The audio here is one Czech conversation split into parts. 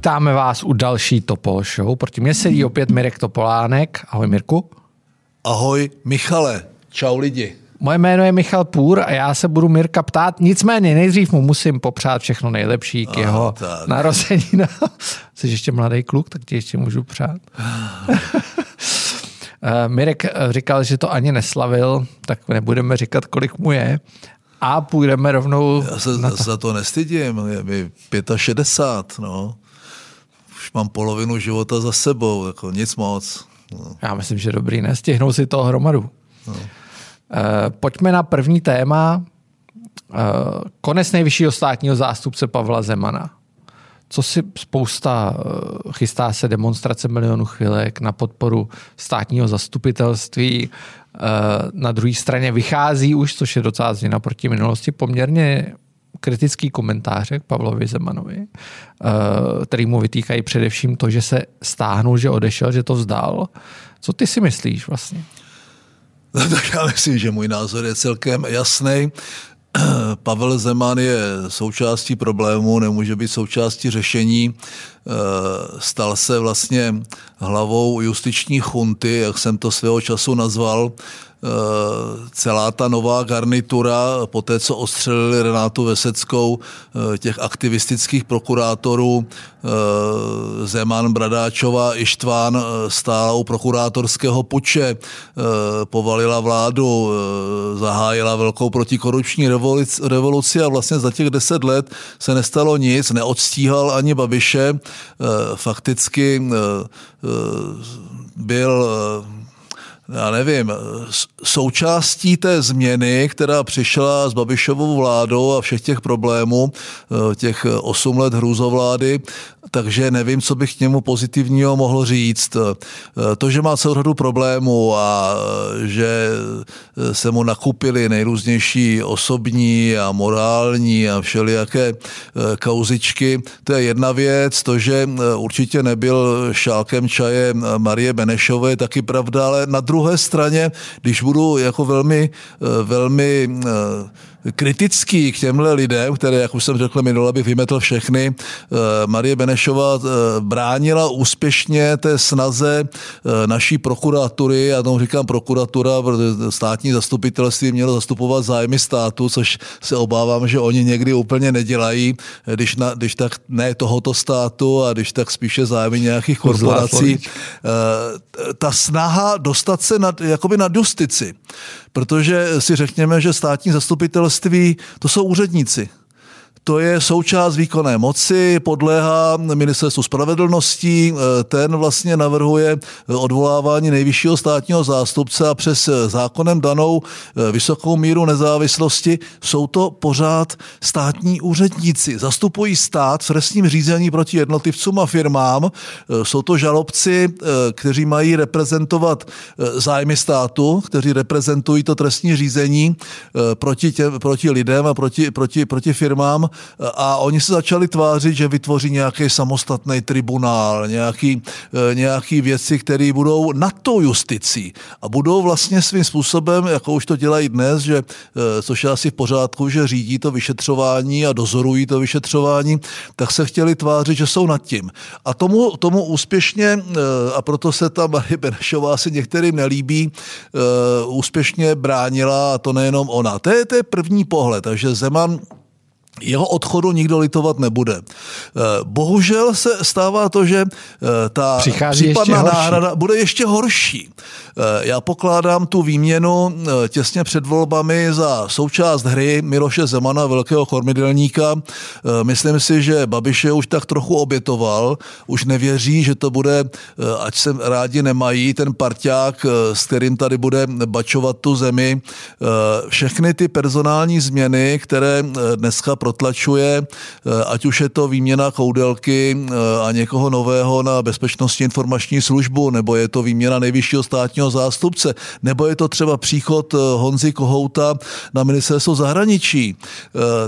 vítáme vás u další Topol Show. Proti mě sedí opět Mirek Topolánek. Ahoj Mirku. Ahoj Michale. Čau lidi. Moje jméno je Michal Půr a já se budu Mirka ptát. Nicméně nejdřív mu musím popřát všechno nejlepší k jeho tak. narozeninám. Jsi ještě mladý kluk, tak ti ještě můžu přát. Eh, Mirek říkal, že to ani neslavil, tak nebudeme říkat, kolik mu je. A půjdeme rovnou Já se na to. za to nestydím, je mi 65, no. Už mám polovinu života za sebou, jako nic moc. No. Já myslím, že dobrý, nestihnou si to hromadu. No. Eh, pojďme na první téma. Eh, konec nejvyššího státního zástupce Pavla Zemana. Co si spousta, eh, chystá se demonstrace milionu chvilek na podporu státního zastupitelství. Na druhé straně vychází už, což je docela změna proti minulosti, poměrně kritický komentáře k Pavlovi Zemanovi, který mu vytýkají především to, že se stáhnul, že odešel, že to vzdal. Co ty si myslíš vlastně? Tak já myslím, že můj názor je celkem jasný. Pavel Zeman je součástí problému, nemůže být součástí řešení. Eh, stal se vlastně hlavou justiční chunty, jak jsem to svého času nazval, Eh, celá ta nová garnitura, po té, co ostřelili Renátu Veseckou, eh, těch aktivistických prokurátorů, Zeman, Bradáčová, Ištván stála u prokurátorského puče, povalila vládu, zahájila velkou protikorupční revoluci a vlastně za těch deset let se nestalo nic, neodstíhal ani Babiše, fakticky byl já nevím, součástí té změny, která přišla s Babišovou vládou a všech těch problémů, eh, těch osm let hrůzovlády, takže nevím, co bych k němu pozitivního mohl říct. Eh, to, že má celou řadu problémů a eh, že se mu nakupili nejrůznější osobní a morální a všelijaké kauzičky, to je jedna věc. To, že určitě nebyl šálkem čaje Marie Benešové, taky pravda, ale na druhou druhé straně, když budu jako velmi, eh, velmi eh, kritický k těmhle lidem, které, jak už jsem řekl minule, bych vymetl všechny. Eh, Marie Benešová eh, bránila úspěšně té snaze eh, naší prokuratury, já tomu říkám prokuratura, protože státní zastupitelství mělo zastupovat zájmy státu, což se obávám, že oni někdy úplně nedělají, když, na, když tak ne tohoto státu a když tak spíše zájmy nějakých korporací. Ta snaha dostat se nad, jakoby nad justici, protože si řekněme, že státní zastupitelství to jsou úředníci to je součást výkonné moci, podléhá ministerstvu spravedlnosti, ten vlastně navrhuje odvolávání nejvyššího státního zástupce a přes zákonem danou vysokou míru nezávislosti jsou to pořád státní úředníci. Zastupují stát v trestním řízení proti jednotlivcům a firmám. Jsou to žalobci, kteří mají reprezentovat zájmy státu, kteří reprezentují to trestní řízení proti, tě, proti lidem a proti, proti, proti firmám a oni se začali tvářit, že vytvoří nějaký samostatný tribunál, nějaký, eh, nějaký věci, které budou nad tou justicí a budou vlastně svým způsobem, jako už to dělají dnes, že, eh, což je asi v pořádku, že řídí to vyšetřování a dozorují to vyšetřování, tak se chtěli tvářit, že jsou nad tím. A tomu, tomu úspěšně, eh, a proto se ta Marie Benešová si některým nelíbí, úspěšně bránila, a to nejenom ona. To je, to je první pohled, takže Zeman jeho odchodu nikdo litovat nebude. Eh, bohužel se stává to, že eh, ta Přichází případná náhrada bude ještě horší. Eh, já pokládám tu výměnu těsně před volbami za součást hry Miloše Zemana, velkého kormidelníka. Myslím si, že Babiše už tak trochu obětoval, už nevěří, že to bude, ať se rádi nemají, ten parťák, s kterým tady bude bačovat tu zemi. Všechny ty personální změny, které dneska protlačuje, eh, ať už je to výměna koudelky eh, a někoho nového na bezpečnostní informační službu, nebo je to výměna nejvyššího státního zástupce, nebo je to třeba příchod eh, Honzy Kohouta na ministerstvo zahraničí,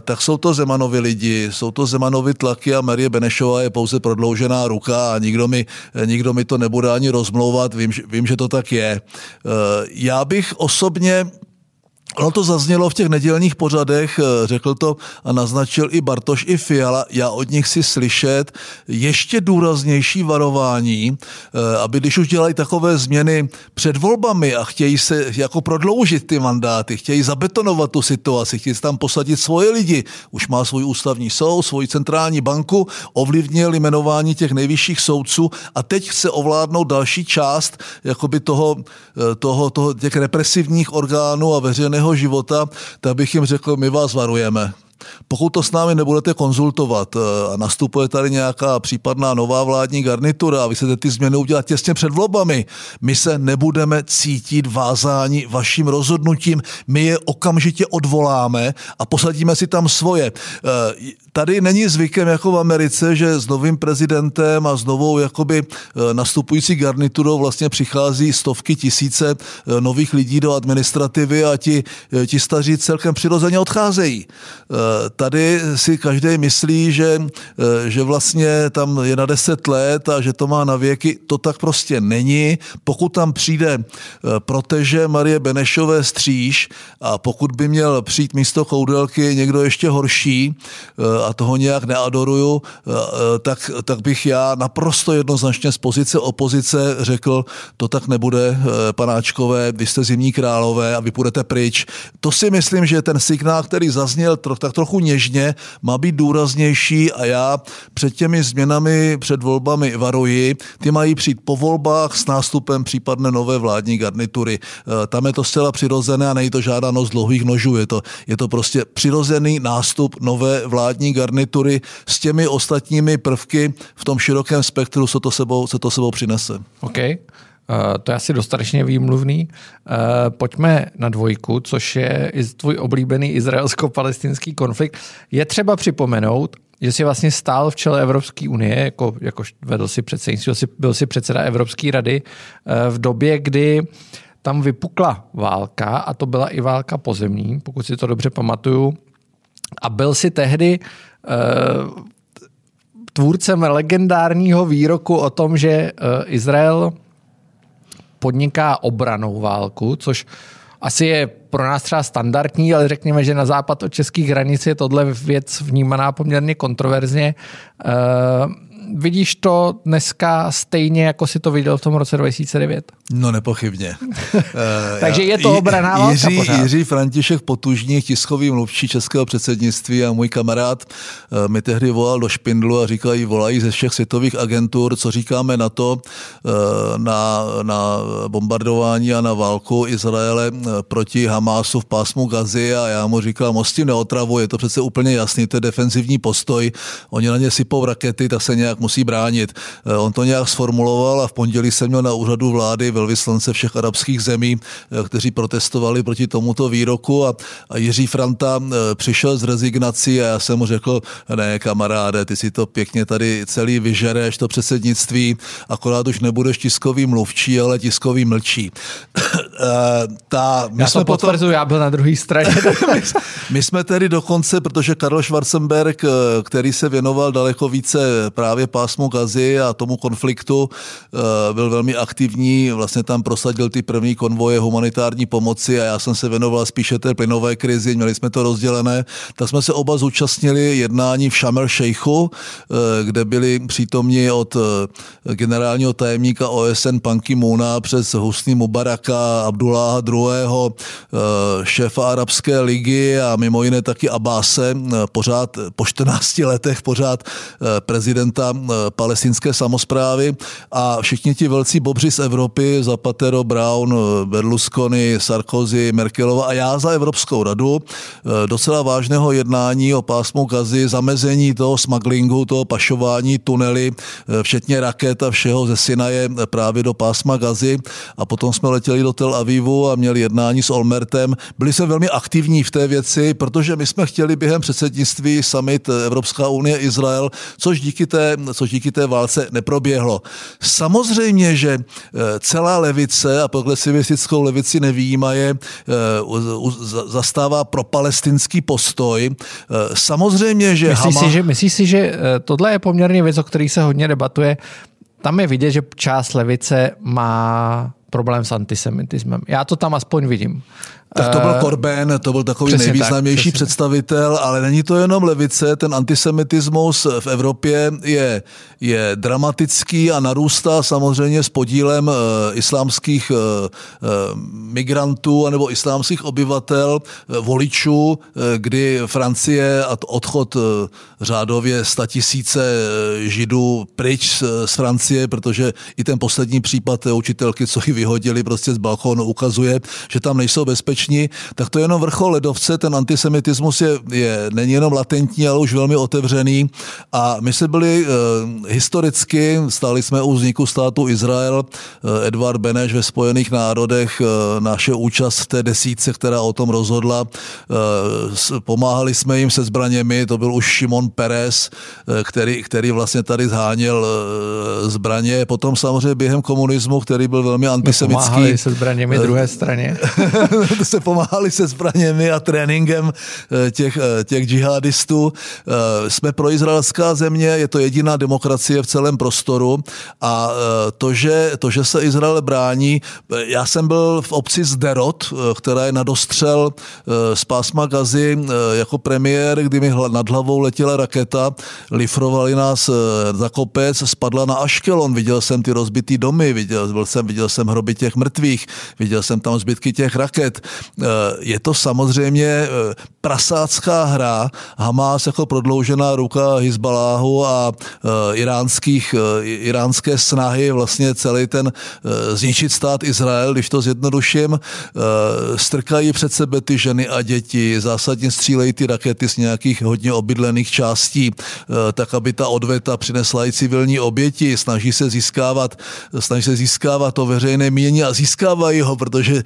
tak jsou to Zemanovi lidi, jsou to Zemanovi tlaky a Marie Benešová je pouze prodloužená ruka a nikdo mi, nikdo mi to nebude ani rozmlouvat, vím, vím, že to tak je. Já bych osobně Ono to zaznělo v těch nedělních pořadech, eh, řekl to a naznačil i Bartoš, i Fiala. Já od nich si slyšet ještě důraznější varování, eh, aby když už dělají takové změny před volbami a chtějí se jako prodloužit ty mandáty, chtějí zabetonovat tu situaci, chtějí tam posadit svoje lidi, už má svůj ústavní soud, svoji centrální banku, ovlivnil jmenování těch nejvyšších soudců a teď chce ovládnout další část jakoby toho, eh, toho, toho těch represivních orgánů a veřejného běžného života, tak bych jim řekl, my vás varujeme. Pokud to s námi nebudete konzultovat eh, a nastupuje tady nějaká případná nová vládní garnitura a vy chcete ty změny udělat těsně před volbami, my se nebudeme cítit vázání vaším rozhodnutím, my je okamžitě odvoláme a posadíme si tam svoje. Eh, tady není zvykem jako v Americe, že s novým prezidentem a s novou jakoby eh, nastupující garniturou vlastně přichází stovky tisíce nových lidí do administrativy a ti, ti staří celkem přirozeně odcházejí tady si každý myslí, že, eh, že vlastně tam je na deset let a že to má na věky. To tak prostě není. Pokud tam přijde eh, proteže Marie Benešové stříž a pokud by měl přijít místo koudelky někdo ještě horší eh, a toho nějak neadoruju, tak, tak bych já naprosto jednoznačně z pozice opozice řekl, to tak nebude, panáčkové, vy jste zimní králové a vy půjdete pryč. To si myslím, že ten signál, který zazněl tak trochu něžně, má být důraznější a já před těmi změnami, před volbami varuji. Ty mají přijít po volbách s nástupem případné nové vládní garnitury. E, tam je to zcela přirozené a není to žádná noc dlouhých nožů. Je to, je to prostě přirozený nástup nové vládní garnitury s těmi ostatními prvky v tom širokém spektru, co to sebou, co to sebou přinese. Okay. Uh, to je asi dostatečně výmluvný. Uh, pojďme na dvojku, což je tvůj oblíbený izraelsko-palestinský konflikt. Je třeba připomenout, že jsi vlastně stál v čele Evropské unie, jako, jako vedl si předsednictví, byl si předseda Evropské rady uh, v době, kdy tam vypukla válka a to byla i válka pozemní, pokud si to dobře pamatuju. A byl si tehdy tvůrcem legendárního výroku o tom, že Izrael podniká obranou válku, což asi je pro nás třeba standardní, ale řekněme, že na západ od českých hranic je tohle věc vnímaná poměrně kontroverzně. Uh, vidíš to dneska stejně, jako si to viděl v tom roce 2009? No nepochybně. Eh, Takže je to obraná válka Jiří, pořád. Jiří František Potužník, tiskový mluvčí českého předsednictví a můj kamarád eh, mi tehdy volal do Špindlu a říkají, volají ze všech světových agentur, co říkáme na to, eh, na, na bombardování a na válku Izraele proti Hamásu v pásmu Gazy a já mu říkal, moc tím neotravu, je to přece úplně jasný, to je defenzivní postoj, oni na ně sypou rakety, tak se nějak musí bránit. Eh, on to nějak sformuloval a v pondělí jsem měl na úřadu vlády velvyslance všech arabských zemí, eh, kteří protestovali proti tomuto výroku a, a Jiří Franta eh, přišel z rezignací a já jsem mu řekl, ne kamaráde, ty si to pěkně tady celý vyžereš, to předsednictví, akorát už nebudeš tiskový mluvčí, ale tiskový mlčí. Ta, my já jsme to potvrzuji, potom... já byl na druhé straně. my, my jsme tedy dokonce, protože Karl Schwarzenberg, který se věnoval daleko více právě pásmu Gazy a tomu konfliktu eh, byl velmi aktivní, vlastně tam prosadil ty první konvoje humanitární pomoci a já jsem se věnoval spíše té plynové krizi, měli jsme to rozdělené, tak jsme se oba zúčastnili jednání v Sheikhu, eh, kde byli přítomni od eh, generálního tajemníka OSN Panky Muna přes Husni Mubaraka, Abdullah II., šéfa Arabské ligy a mimo jiné taky Abáse, pořád po 14 letech pořád prezidenta palestinské samozprávy a všichni ti velcí bobři z Evropy, Zapatero, Brown, Berlusconi, Sarkozy, Merkelova a já za Evropskou radu eh, docela vážného jednání o pásmu gazy, zamezení toho smaglingu, toho pašování tunely, eh, včetně raket a všeho ze Sinaje právě do pásma gazy a potom jsme letěli do Tel Avivu a měli jednání s Olmertem. Byli jsme velmi aktivní v té věci, protože my jsme chtěli během předsednictví summit Evropská unie Izrael, což díky té, což díky té válce neproběhlo. Samozřejmě, že eh, celá levice a progresivistickou levici nevýjímaje eh, zastává pro palestinský postoj. Eh, samozřejmě, že... Myslíš, Hama... si, že myslíš si, že tohle je poměrně věc, o který se hodně debatuje. Tam je vidět, že část levice má problém s antisemitismem. Já to tam aspoň vidím. Tak to byl Korben, to byl takový přesně nejvýznamnější tak, představitel, ale není to jenom levice, ten antisemitismus v Evropě je, je dramatický a narůstá samozřejmě s podílem uh, islámských uh, migrantů anebo islámských obyvatel, uh, voličů, uh, kdy Francie a odchod uh, řádově tisíce židů pryč z, z Francie, protože i ten poslední případ učitelky, co ji vyhodili prostě z balkónu, ukazuje, že tam nejsou bezpeční všichni, tak to je jenom vrchol ledovce, ten antisemitismus je, je není jenom latentní, ale už velmi otevřený a my jsme byli eh, historicky, stáli jsme u vzniku státu Izrael, eh, Edvard Beneš ve Spojených národech, eh, naše účast v té desíce, která o tom rozhodla, eh, pomáhali jsme jim se zbraněmi, to byl už Šimon Peres, eh, který, který vlastně tady zháněl eh, zbraně, potom samozřejmě během komunismu, který byl velmi antisemický. Pomáhali se zbraněmi druhé straně. se pomáhali se zbraněmi a tréninkem eh, těch, eh, těch džihadistů. Eh, jsme pro izraelská země, je to jediná demokracie v celém prostoru a to, že, to, že se Izrael brání, já jsem byl v obci Zderot, která je na dostřel z pásma Gazy jako premiér, kdy mi nad hlavou letěla raketa, lifrovali nás za kopec, spadla na Aškelon, viděl jsem ty rozbitý domy, viděl, byl jsem, viděl jsem hroby těch mrtvých, viděl jsem tam zbytky těch raket. Eh, je to samozřejmě eh, prasácká hra. Hamas jako prodloužená ruka Hezbaláhu a eh, iránských, iránské snahy vlastně celý ten zničit stát Izrael, když to zjednoduším, strkají před sebe ty ženy a děti, zásadně střílejí ty rakety z nějakých hodně obydlených částí, tak aby ta odveta přinesla i civilní oběti, snaží se získávat, snaží se získávat to veřejné mínění a získávají ho, protože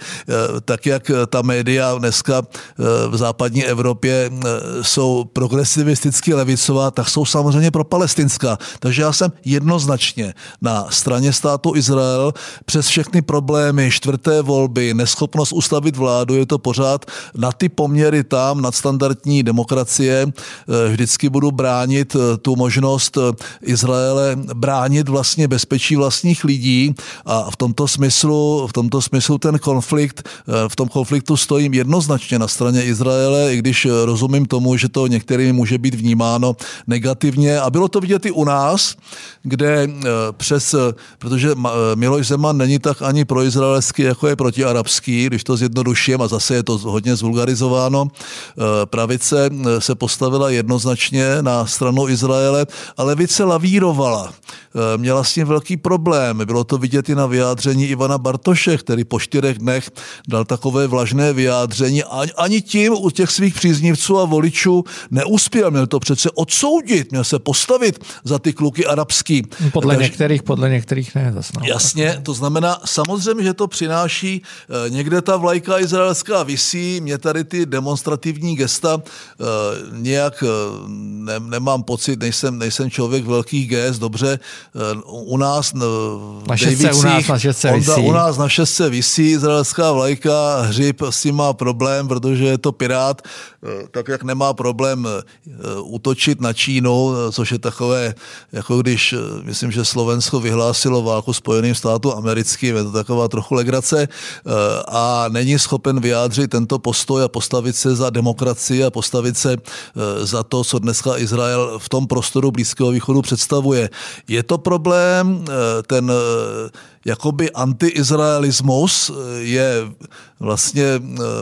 tak, jak ta média dneska eh, v západní Evropě eh, jsou progresivisticky levicová, tak jsou samozřejmě pro palestinská. Takže já jsem jednoznačně na straně státu Izrael přes všechny problémy, čtvrté volby, neschopnost ustavit vládu, je to pořád na ty poměry tam, nadstandardní demokracie, eh, vždycky budu bránit tu možnost Izraele bránit vlastně bezpečí vlastních lidí a v tomto smyslu, v tomto smyslu ten konflikt, v tom konfliktu konfliktu stojím jednoznačně na straně Izraele, i když rozumím tomu, že to některými může být vnímáno negativně. A bylo to vidět i u nás, kde eh, přes, eh, protože eh, Miloš Zeman není tak ani proizraelský, jako je protiarabský, když to zjednoduším, a zase je to hodně zvulgarizováno, pravice se postavila jednoznačně na stranu Izraele, ale levice lavírovala. Měla s tím velký problém. Bylo to vidět i na vyjádření Ivana Bartoše, který po čtyřech dnech dal takové vlažné vyjádření. Ani tím u těch svých příznivců a voličů neuspěl. Měl to přece odsoudit, měl se postavit za ty kluky arabský. Podle Takže, některých, podle některých ne. Zase no. Jasně, to znamená samozřejmě, že to přináší, eh, někde ta vlajka izraelská visí, mě tady ty demonstrativní gesta eh, nějak eh, ne, nemám pocit, nejsem, nejsem člověk velkých gest, dobře, u nás na šestce, u nás na šestce visí. U nás na šestce visí izraelská vlajka, hřib s tím má problém, protože je to pirát, tak jak nemá problém útočit na Čínu, což je takové, jako když myslím, že Slovensko vyhlásilo válku Spojeným státům americkým, je to taková trochu legrace eh, a není schopen vyjádřit tento postoj a postavit se za demokracii a postavit se eh, za to, co dneska Izrael v tom prostoru Blízkého východu představuje. Je to problém, eh, ten jakoby antiizraelismus je vlastně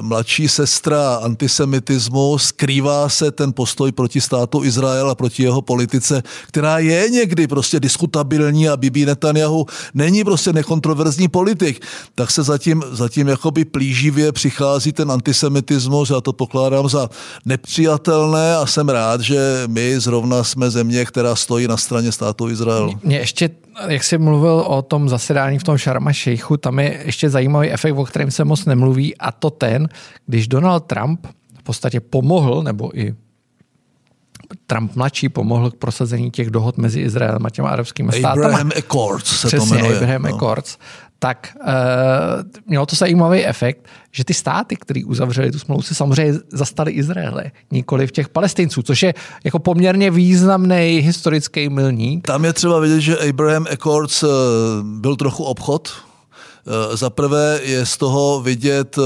mladší sestra antisemitismu, skrývá se ten postoj proti státu Izrael a proti jeho politice, která je někdy prostě diskutabilní a Bibi Netanyahu není prostě nekontroverzní politik, tak se zatím, zatím jakoby plíživě přichází ten antisemitismus, já to pokládám za nepřijatelné a jsem rád, že my zrovna jsme země, která stojí na straně státu Izrael. Mě ještě, jak jsi mluvil o tom zasedání v tom Sharma Sheikhu, tam je ještě zajímavý efekt, o kterém se moc nemluví a to ten, když Donald Trump v podstatě pomohl, nebo i Trump mladší pomohl k prosazení těch dohod mezi Izraelem a těma arabskými státy. Abraham Accords se Přesně, to jmenuje. Abraham no. Accords. Tak uh, mělo to zajímavý efekt, že ty státy, které uzavřely tu smlouvu, se samozřejmě zastali Izraele, nikoli v těch palestinců, což je jako poměrně významný historický milník. Tam je třeba vidět, že Abraham Accords uh, byl trochu obchod, Za prvé je z toho vidět,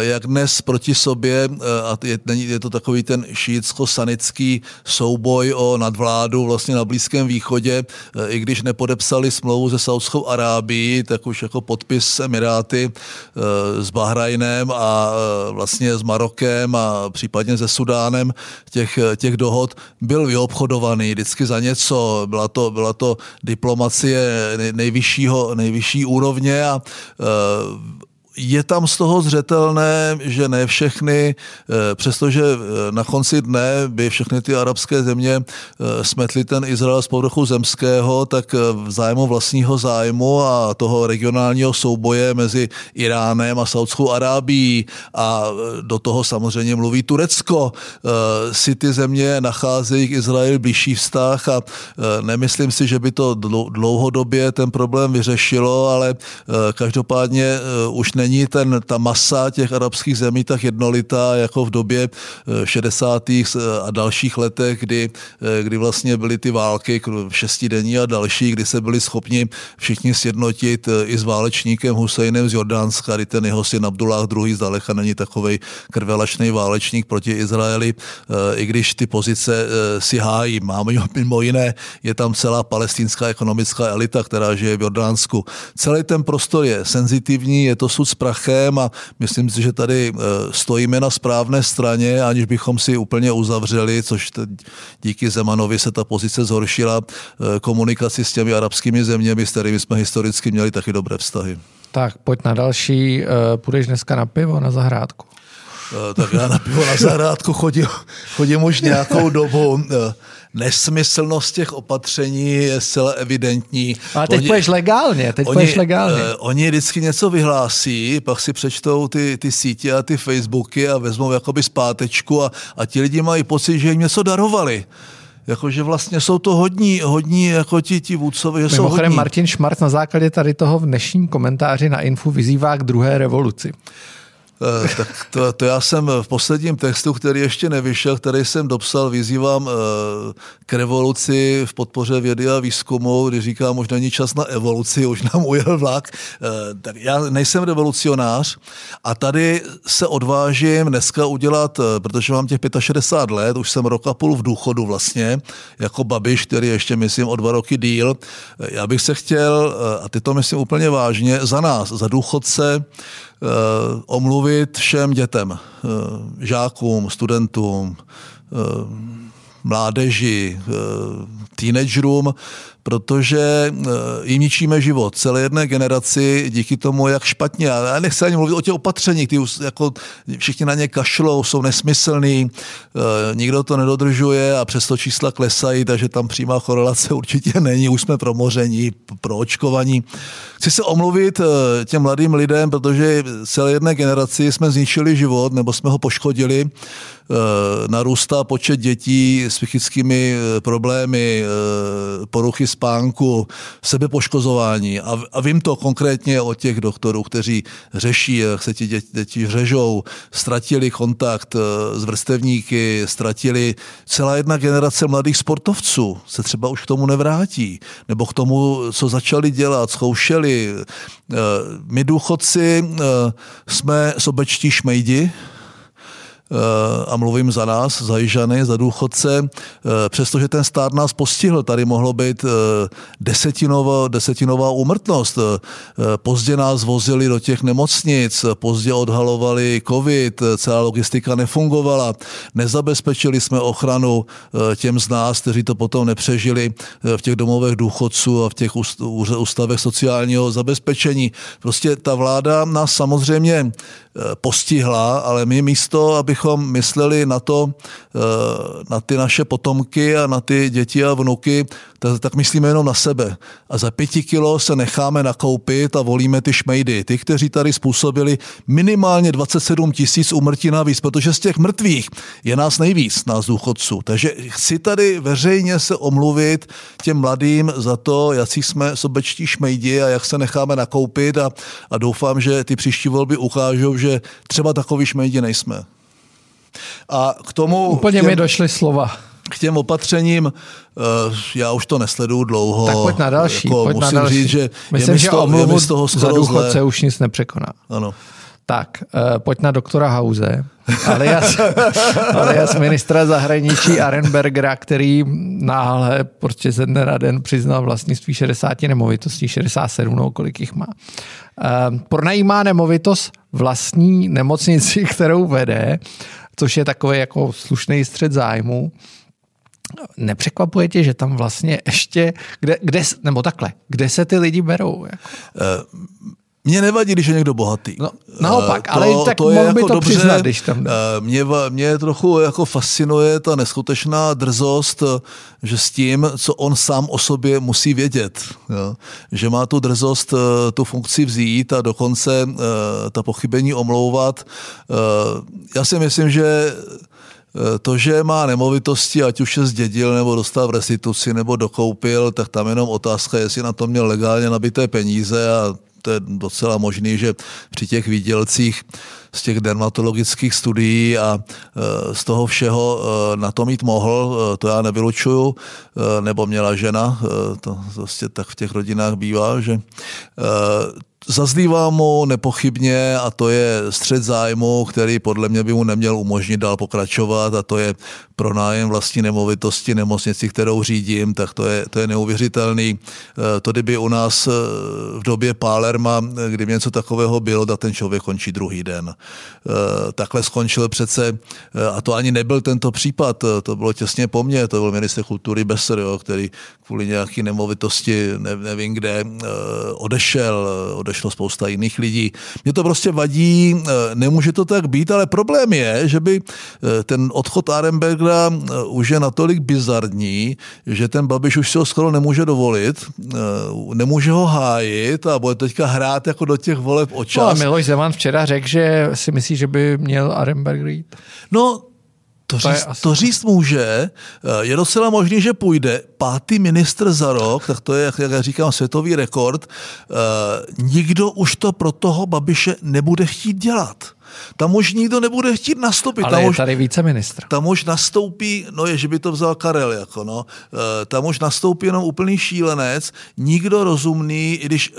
jak dnes proti sobě, a je, je to takový ten šítsko-sanický souboj o nadvládu vlastně na Blízkém východě, i když nepodepsali smlouvu se Saudskou Arábií, tak už jako podpis Emiráty s Bahrajnem a vlastně s Marokem a případně se Sudánem těch, těch dohod byl vyobchodovaný vždycky za něco. Byla to, byla to diplomacie nejvyššího, nejvyšší úrovně a je tam z toho zřetelné, že ne všechny, eh, přestože eh, na konci dne by všechny ty arabské země eh, smetly ten Izrael z povrchu zemského, tak v zájmu vlastního zájmu a toho regionálního souboje mezi Iránem a Saudskou Arábií a do toho samozřejmě mluví Turecko, si ty země nacházejí k Izraeli blížší vztah a nemyslím si, že by to dlouhodobě ten problém vyřešilo, ale každopádně už není není ten, ta masa těch arabských zemí tak jednolitá jako v době 60. Eh, a dalších letech, kdy, eh, kdy vlastně byly ty války šestidenní a další, kdy se byli schopni všichni sjednotit eh, i s válečníkem Husejnem z Jordánska, kdy ten jeho syn Abdullah II. zdaleka není takový krvelačný válečník proti Izraeli, i když ty pozice si hájí. Máme mimo jiné, je tam celá palestinská ekonomická elita, která žije v Jordánsku. Celý ten prostor je senzitivní, je to sud prachem a myslím si, že tady eh, stojíme na správné straně, aniž bychom si úplně uzavřeli, což díky Zemanovi se ta pozice zhoršila, eh, komunikaci s těmi arabskými zeměmi, s kterými jsme historicky měli taky dobré vztahy. Tak pojď na další. Eh, půjdeš dneska na pivo, na zahrádku? Tak já na pivo na zahrádku chodím, chodím už nějakou dobu nesmyslnost těch opatření je zcela evidentní. Ale teď půjdeš legálně, teď oni, legálně. Uh, oni vždycky něco vyhlásí, pak si přečtou ty, ty sítě a ty Facebooky a vezmou jakoby zpátečku a, a ti lidi mají pocit, že jim něco darovali jakože vlastně jsou to hodní, hodní jako ti, ti vůdcové, že Mimochodem jsou hodní. Martin Šmarc na základě tady toho v dnešním komentáři na Infu vyzývá k druhé revoluci. Eh, tak to, to já jsem v posledním textu, který ještě nevyšel, který jsem dopsal, vyzývám eh, k revoluci v podpoře vědy a výzkumu, kdy říká, možná není čas na evoluci, už nám ujel vlak. Eh, tak já nejsem revolucionář a tady se odvážím dneska udělat, protože mám těch 65 let, už jsem rok a půl v důchodu vlastně, jako babiš, který ještě myslím o dva roky díl. Já bych se chtěl, a ty to myslím úplně vážně, za nás, za důchodce, omluvit všem dětem, eh, žákům, studentům, eh, mládeži, teenagerům, protože jim ničíme život celé jedné generaci díky tomu, jak špatně. Já nechci ani mluvit o těch opatřeních, ty jako všichni na ně kašlou, jsou nesmyslný, nikdo to nedodržuje a přesto čísla klesají, takže tam přímá korelace určitě není, už jsme promoření, pro očkovaní. Chci se omluvit eh, těm mladým lidem, protože celé jedné generaci jsme zničili život nebo jsme ho poškodili. Eh, narůstá počet dětí s psychickými eh, problémy, poruchy spánku, sebepoškozování. A, a vím to konkrétně od těch doktorů, kteří řeší, jak se ti děti, děti řežou, ztratili kontakt s vrstevníky, ztratili celá jedna generace mladých sportovců, se třeba už k tomu nevrátí, nebo k tomu, co začali dělat, zkoušeli, eh, my důchodci eh, jsme sobečtí šmejdi, Eh, a mluvím za nás, za Jižany, za důchodce, eh, přestože ten stát nás postihl, tady mohlo být eh, desetinová, desetinová úmrtnost. Pozdě nás vozili do těch nemocnic, pozdě odhalovali covid, celá logistika nefungovala, nezabezpečili jsme ochranu těm z nás, kteří to potom nepřežili v těch domovech důchodců a v těch ústavech sociálního zabezpečení. Prostě ta vláda nás samozřejmě postihla, ale my místo, abychom mysleli na to, eh, na ty naše potomky a na ty děti a vnuky, tak, tak myslíme jenom na sebe. A za pěti kilo se necháme nakoupit a volíme ty šmejdy. Ty, kteří tady způsobili minimálně 27 tisíc umrtí navíc, protože z těch mrtvých je nás nejvíc, nás důchodců. Takže chci tady veřejně se omluvit těm mladým za to, jaký jsme sobečtí šmejdi a jak se necháme nakoupit a, a doufám, že ty příští volby ukážou, že třeba takový šmejdi nejsme. A k tomu... Úplně těm... mi došly slova. K těm opatřením, eh, já už to nesleduju dlouho. Tak pojď na další. Jako pojď musím na další. říct, že Myslím, je mi že z toho, je mi z toho za skoro důchodce zlé. už nic nepřekoná. Ano. Tak, uh, pojď na doktora Hause, alias, alias ministra zahraničí Arenbergera, který náhle prostě ze dne na den přiznal vlastnictví 60 nemovitostí, 67, no, kolik jich má. Uh, pronajímá nemovitost vlastní nemocnici, kterou vede, což je takový jako slušný střed zájmu. Nepřekvapuje tě, že tam vlastně ještě, kde, kde, nebo takhle, kde se ty lidi berou? Jako? Mně nevadí, když je někdo bohatý. No, naopak, ale tak mohl by to přiznat, když tam jde. Eh, Mě, mě trochu jako fascinuje ta neskutečná drzost, eh, že s tím, co on sám o sobě musí vědět, jo? že má tu drzost eh, tu funkci vzít a dokonce eh, ta pochybení omlouvat. Eh, Já si myslím, že Eh, to, že má nemovitosti, ať už je zdědil, nebo dostal v restituci, nebo dokoupil, tak tam jenom otázka, jestli na to měl legálně nabité peníze a to je docela možný, že při těch výdělcích z těch dermatologických studií a e, z toho všeho e, na to mít mohl, to já nevylučuju, nebo měla žena, to prostě tak v těch rodinách bývá, že Zazlívá mu nepochybně a to je střed zájmu, který podle mě by mu neměl umožnit dál pokračovat a to je pronájem vlastní nemovitosti nemocnici, kterou řídím, tak to je, to je neuvěřitelný. Eh, To kdyby u nás eh, v době Pálerma, kdy něco takového bylo, tak ten člověk končí druhý den. Eh, Takhle skončil přece, a to ani nebyl tento případ, to bylo těsně po mně, to byl minister kultury Besser, jo, který kvůli nějaký nemovitosti, ne, nevím kde, eh, odešel, odešlo spousta jiných lidí. Mě to prostě vadí, eh, nemůže to tak být, ale problém je, že by eh, ten odchod Arenbergera eh, už je natolik bizarní, že ten Babiš už si ho skoro nemůže dovolit, nemůže ho hájit a bude teďka hrát jako do těch voleb o No a čas. Miloš Zeman včera řekl, že si myslí, že by měl Arenberg jít. No, to To říct, asi- to říct může, je docela možný, že půjde. Pátý ministr za rok, tak to je, jak jak já říkám, světový rekord. Eh, Nikdo už to pro toho Babiše nebude chtít dělat. Tam už nikdo nebude chtít nastoupit. Ale tam je už, tady více ministr. tam už nastoupí, no je, že by to vzal Karel, jako no, e, tam už nastoupí jenom úplný šílenec, nikdo rozumný, i když e,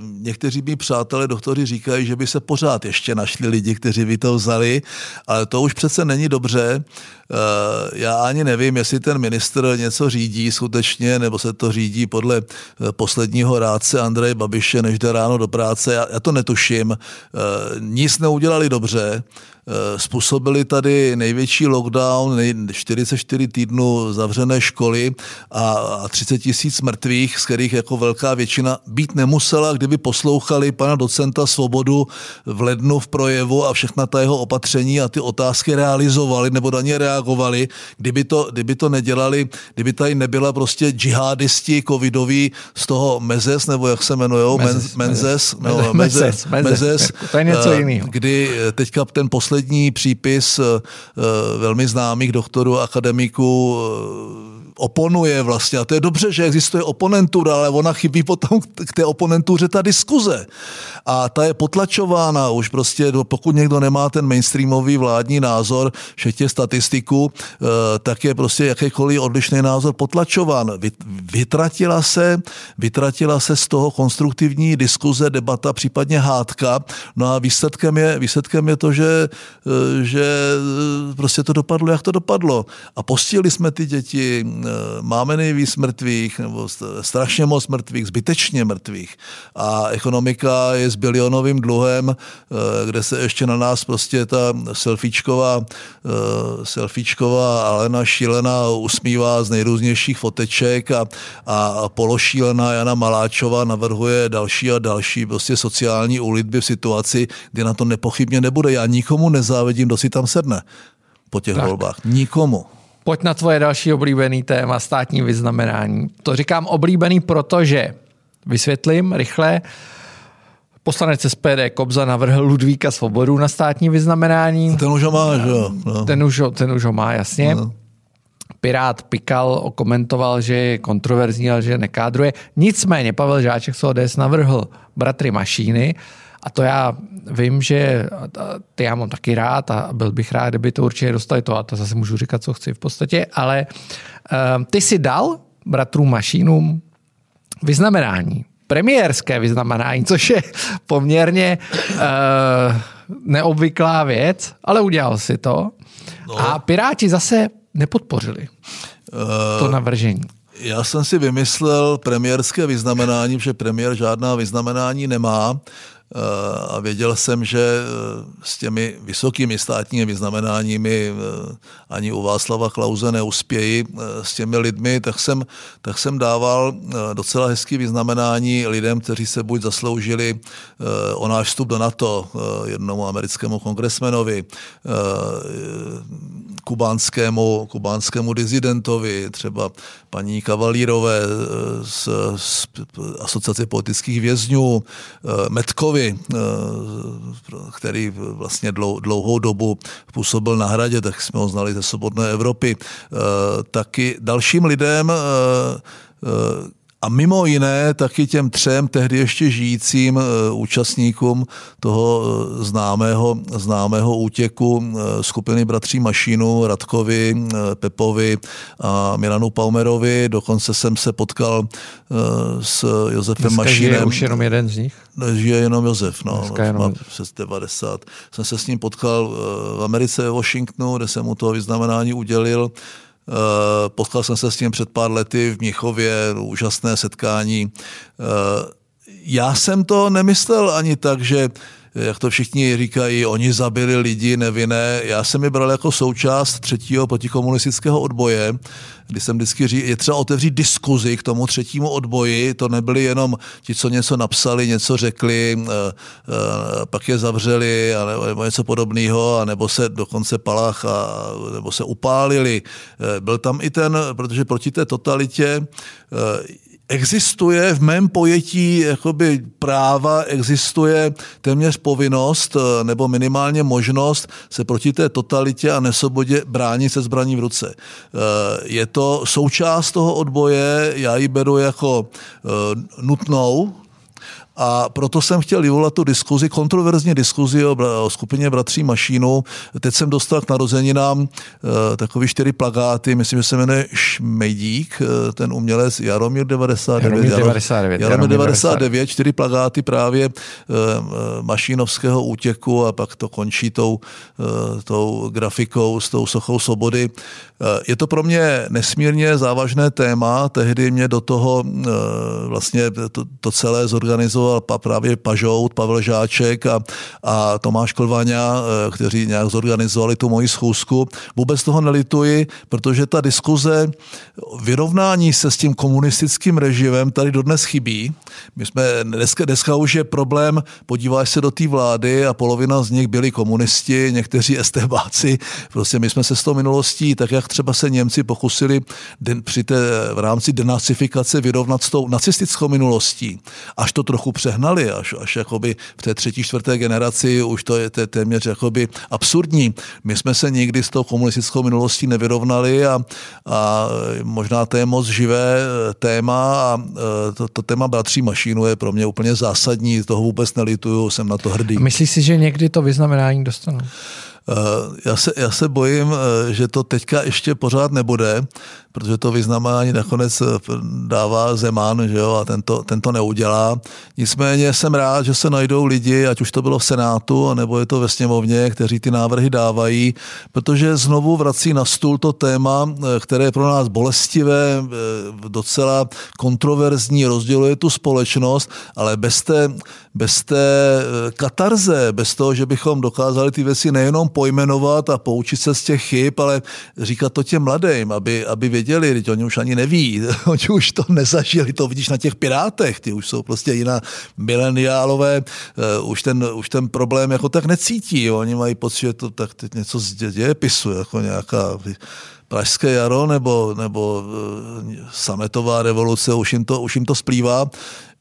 někteří mý přátelé, doktoři říkají, že by se pořád ještě našli lidi, kteří by to vzali, ale to už přece není dobře. E, já ani nevím, jestli ten ministr něco řídí skutečně, nebo se to řídí podle posledního rádce Andreje Babiše, než jde ráno do práce. Já, já to netuším. E, nic neudělali dobře. Eh, Způsobili tady největší lockdown, nej, 44 týdnů zavřené školy a, a 30 tisíc mrtvých, z kterých jako velká většina být nemusela, kdyby poslouchali pana docenta Svobodu v lednu v projevu a všechna ta jeho opatření a ty otázky realizovali nebo na ně reagovali, kdyby to, kdyby to nedělali, kdyby tady nebyla prostě džihadisti covidoví z toho Mezes, nebo jak se jmenujou, Mezes, Men- Menzes, Mezes. no, Mezes, Mezes, Mezes. Mezes, To je něco eh, jiného. kdy eh, teďka ten poslední přípis eh, eh, velmi známých doktorů, akademiků eh, oponuje vlastně. A to je dobře, že existuje oponentura, ale ona chybí potom k té oponentuře ta diskuze. A ta je potlačována už prostě, do- pokud někdo nemá ten mainstreamový vládní názor, včetně statistiku, eh, tak je prostě jakýkoliv odlišný názor potlačován. Vy- Vytratila se, vytratila se z toho konstruktivní diskuze, debata, případně hádka. No a výsledkem je, výsledkem je to, že, eh, že eh, prostě to dopadlo, jak to dopadlo. A postihli jsme ty děti, máme nejvíc mrtvých, nebo st- strašně moc mrtvých, zbytečně mrtvých. A ekonomika je s bilionovým dluhem, eh, kde se ještě na nás prostě ta selfiečková, eh, selfiečková Alena Šílená usmívá z nejrůznějších foteček a, a pološílená Jana Maláčová navrhuje další a další prostě sociální úlitby v situaci, kdy na to nepochybně nebude. Já nikomu nezávidím, kdo si tam sedne po těch Tak. volbách. Nikomu. Pojď na tvoje další oblíbený téma, státní vyznamenání. To říkám oblíbený, protože, vysvětlím rychle, poslanec SPD Kobza navrhl Ludvíka Svobodu na státní vyznamenání. Ten už ho má, že jo? No. Ten už, ho- ten už ho má, jasně. No. Pirát Pikal okomentoval, že je kontroverzní, ale že nekádruje. Nicméně Pavel Žáček z ODS navrhl bratry Mašíny A to já vím, že ty já mám taky rád a byl bych rád, kdyby to určitě dostali to a to zase můžu říkat, co chci v podstatě, ale uh, ty si dal bratrům Mašínům vyznamenání, premiérské vyznamenání, což je poměrně uh, neobvyklá věc, ale udělal si to. No. A Piráti zase nepodpořili uh, to navržení. Já jsem si vymyslel premiérské vyznamenání, že premiér žádná vyznamenání nemá a věděl jsem, že eh, s těmi vysokými státními vyznamenáními eh, ani u Václava Klauze neuspěji s těmi lidmi, tak jsem, tak jsem dával docela hezký vyznamenání lidem, kteří se buď zasloužili o náš vstup do NATO, jednomu americkému kongresmenovi, kubánskému, kubánskému dizidentovi, třeba paní Kavalírové z, z Asociace politických vězňů, Metkovi, který vlastně dlouhou dobu působil na hradě, tak jsme ho znali ze Svobodné Evropy, taky dalším lidem, a mimo jiné taky těm třem tehdy ještě žijícím eh, účastníkům toho eh, známého, známého útěku eh, skupiny bratří Mašínu, Radkovi, Pepovi a Milanu Paumerovi. Dokonce jsem se potkal s Josefem Dneska Mašínem. Žije už jenom jeden z nich? Žije jenom Josef, no. Jenom... Přes 90. Jsem se s ním potkal v Americe, ve Washingtonu, kde jsem mu to vyznamenání udělil. Eh, potkal jsem se s tím před pár lety v Mnichově, úžasné setkání. Eh, já jsem to nemyslel ani tak, že jak to všichni říkají, oni zabili lidi nevinné. Já jsem je bral jako součást třetího protikomunistického odboje, kdy jsem vždycky říkal, je třeba otevřít diskuzi k tomu třetímu odboji, to nebyli jenom ti, co něco napsali, něco řekli, eh, eh, pak je zavřeli, nebo něco podobného, nebo se dokonce palach, a, nebo se upálili. Eh, byl tam i ten, protože proti té totalitě existuje v mém pojetí jakoby práva, existuje téměř povinnost eh, nebo minimálně možnost se proti té totalitě a nesobodě bránit se zbraní v ruce. Eh, je to součást toho odboje, já ji beru jako eh, nutnou, a proto jsem chtěl vyvolat tu diskuzi, kontroverzní diskuzi o, o skupině Bratří Mašínu. Teď jsem dostal k narozeninám uh, takový čtyři plagáty, myslím, že se jmenuje Šmejdík, uh, ten umělec Jaromír 99. Jaromír 99. Jaromír 99, čtyři plagáty právě uh, Mašínovského útěku a pak to končí tou, uh, tou grafikou s tou sochou svobody. Uh, je to pro mě nesmírně závažné téma, tehdy mě do toho uh, vlastně to, to celé zorganizoval organizoval právě Pažout, Pavel Žáček a, a Tomáš Klvaňa, eh, kteří nějak zorganizovali tu moji schůzku. Vůbec toho nelituji, protože ta diskuze vyrovnání se s tím komunistickým režimem tady dodnes chybí. My jsme, dneska, dneska už je problém, podíváš se do té vlády a polovina z nich byli komunisti, někteří estebáci. Prostě my jsme se s tou minulostí, tak jak třeba se Němci pokusili den, při té, v rámci denacifikace vyrovnat s tou nacistickou minulostí, až to trochu přehnali, až, až jakoby v té třetí, čtvrté generaci už to je téměř jakoby absurdní. My jsme se nikdy s tou komunistickou minulostí nevyrovnali a, a možná to je moc živé eh, téma a eh, to, to téma bratří Mašínu je pro mě úplně zásadní, toho vůbec nelituju, jsem na to hrdý. Myslíš si, že někdy to vyznamenání dostanou? Eh, já se, já se bojím, že to teďka ještě pořád nebude, protože to vyznamenání nakonec eh, dává Zeman, že jo, a tento, tento neudělá. Nicméně jsem rád, že se najdou lidi, ať už to bylo v Senátu, nebo je to ve sněmovně, kteří ty návrhy dávají, protože znovu vrací na stůl to téma, eh, které je pro nás bolestivé, eh, docela kontroverzní, rozděluje tu společnost, ale bez té, bez té katarze, bez toho, že bychom dokázali ty věci nejenom pojmenovat a poučit se z těch chyb, ale říkat to těm mladým, aby, aby věděli, teď oni už ani neví, oni už to nezažili, to vidíš na těch pirátech, ty už jsou prostě jiná mileniálové, uh, už, ten, už ten problém jako tak necítí, oni mají pocit, že to tak teď něco z dějepisu, jako nějaká Pražské jaro nebo, nebo uh, sametová revoluce, už jim, to, už jim to splývá,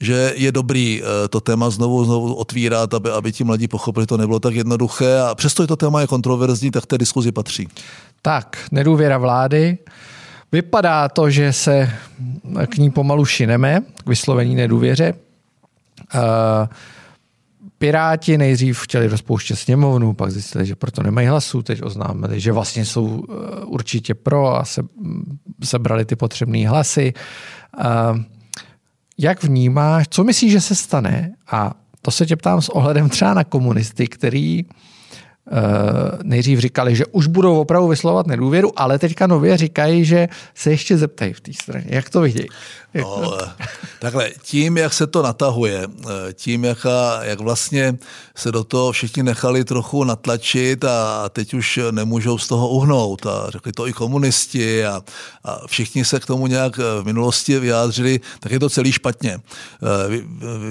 že je dobrý uh, to téma znovu, znovu otvírat, aby, aby ti mladí pochopili, že to nebylo tak jednoduché a přesto je to téma je kontroverzní, tak té diskuzi patří. Tak, nedůvěra vlády, Vypadá to, že se k ní pomalu šineme, k vyslovení nedůvěře. Piráti nejdřív chtěli rozpouštět sněmovnu, pak zjistili, že proto nemají hlasů, teď oznámili, že vlastně jsou eh, určitě pro a se, sebrali ty potřebné hlasy. Jak vnímáš, co myslíš, že se stane? A to se tě ptám s ohledem třeba na komunisty, který nejdřív říkali, že už budou opravdu vyslovat nedůvěru, ale teďka nově říkají, že se ještě zeptají v té straně. Jak to vidějí? No, takhle, tím, jak se to natahuje, eh, tím, jak, jak vlastně se do toho všichni nechali trochu natlačit a teď už nemůžou z toho uhnout a řekli to i komunisti a, a všichni se k tomu nějak v minulosti vyjádřili, tak je to celý špatně. Eh,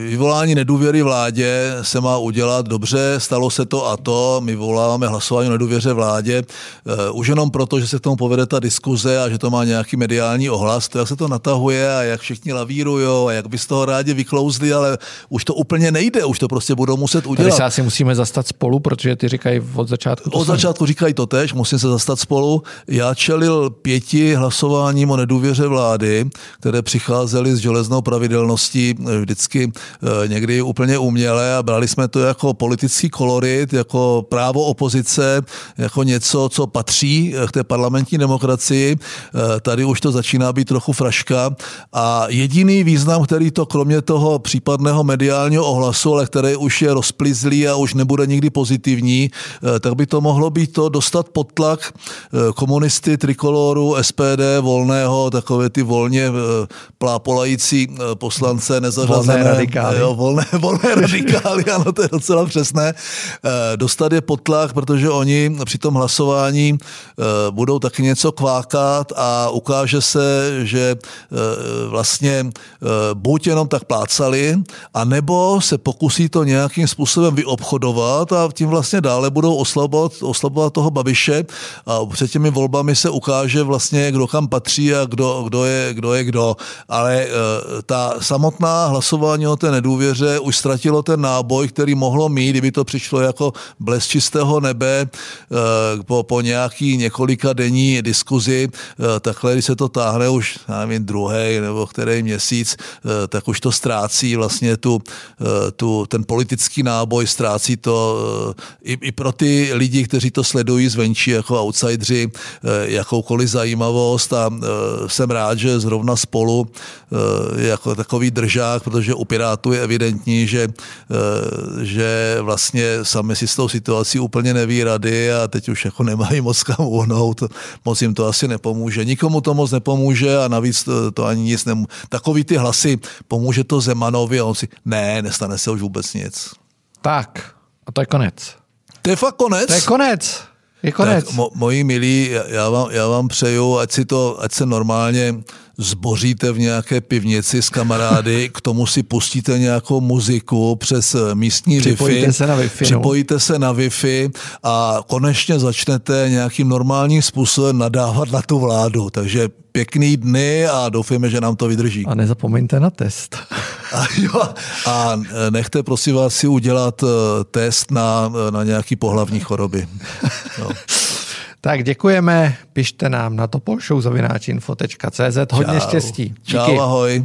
vyvolání nedůvěry vládě se má udělat dobře, stalo se to a to, my voláváme hlasování o nedůvěře vládě, eh, už jenom proto, že se k tomu povede ta diskuze a že to má nějaký mediální ohlas, to jak se to natahuje a jak všichni lavírujou a jak by z toho rádi vyklouzli, ale už to úplně nejde, už to prostě budou muset udělat. Tady se asi musíme zastat spolu, protože ty říkají od začátku. Od začátku říkají to tež, musím se zastat spolu. Já čelil pěti hlasováním o nedůvěře vlády, které přicházely s železnou pravidelností vždycky eh, někdy úplně uměle a brali jsme to jako politický kolorit, jako právo opozice, jako něco, co patří k té parlamentní demokracii. Eh, tady už to začíná být trochu fraška a jediný význam, který to kromě toho případného mediálního ohlasu, ale který už je rozplizlý a už nebude nikdy pozitivní, eh, tak by to mohlo být to dostat pod tlak eh, komunisty, trikoloru, SPD, volného, takové ty volně eh, plápolající poslance, nezařazené. Volné radikály. Jo, volné, volné radikály, ano, to je docela přesné. Dostat je pod tlak, protože oni při tom hlasování budou taky něco kvákat a ukáže se, že vlastně eh, buď jenom tak plácali, a nebo se pokusí to nějakým způsobem vyobchodovat a tím vlastně dále budou oslabovat, oslabovat toho Babiše a před těmi volbami se ukáže vlastně, kdo kam patří a kdo, kdo, je, kdo je kdo. Ale eh, ta samotná hlasování o té nedůvěře už ztratilo ten náboj, který mohlo mít, kdyby to přišlo jako blesk čistého nebe eh, po, po nějaký několika denní diskuzi, takhle, když se to táhne už, já nevím, druhý nebo který měsíc, eh, tak už to ztrácí vlastně tu, eh, tu, ten politický náboj, ztrácí to eh, i, i pro ty lidi, kteří to sledují zvenčí jako outsidři, jakoukoliv zajímavost a jsem rád, že zrovna spolu jako takový držák, protože u Pirátů je evidentní, že, že vlastně sami si s tou situací úplně neví rady a teď už jako nemají moc kam uhnout, moc jim to asi nepomůže. Nikomu to moc nepomůže a navíc to, to ani nic nemůže takový ty hlasy, pomůže to Zemanovi a on si, ne, nestane se už vůbec nic. Tak, a to je konec. To je fakt konec? To je konec. Je konec. Tak, mo, moji milí, já vám, já vám přeju, ať si to, ať se normálně zboříte v nějaké pivnici s kamarády, k tomu si pustíte nějakou muziku přes místní připojíte Wi-Fi, se na Wi-Fi, no. připojíte no. se na Wi-Fi a konečně začnete nějakým normálním způsobem nadávat na tu vládu. Takže pěkný dny a doufujeme, že nám to vydrží. A nezapomeňte na test. A, jo, a nechte prosím vás si udělat eh, test na, na nějaký pohlavní choroby. No. Tak děkujeme, pište nám na topolshowzavináčinfo.cz. Hodně Čau. štěstí. Díky. Čau, ahoj.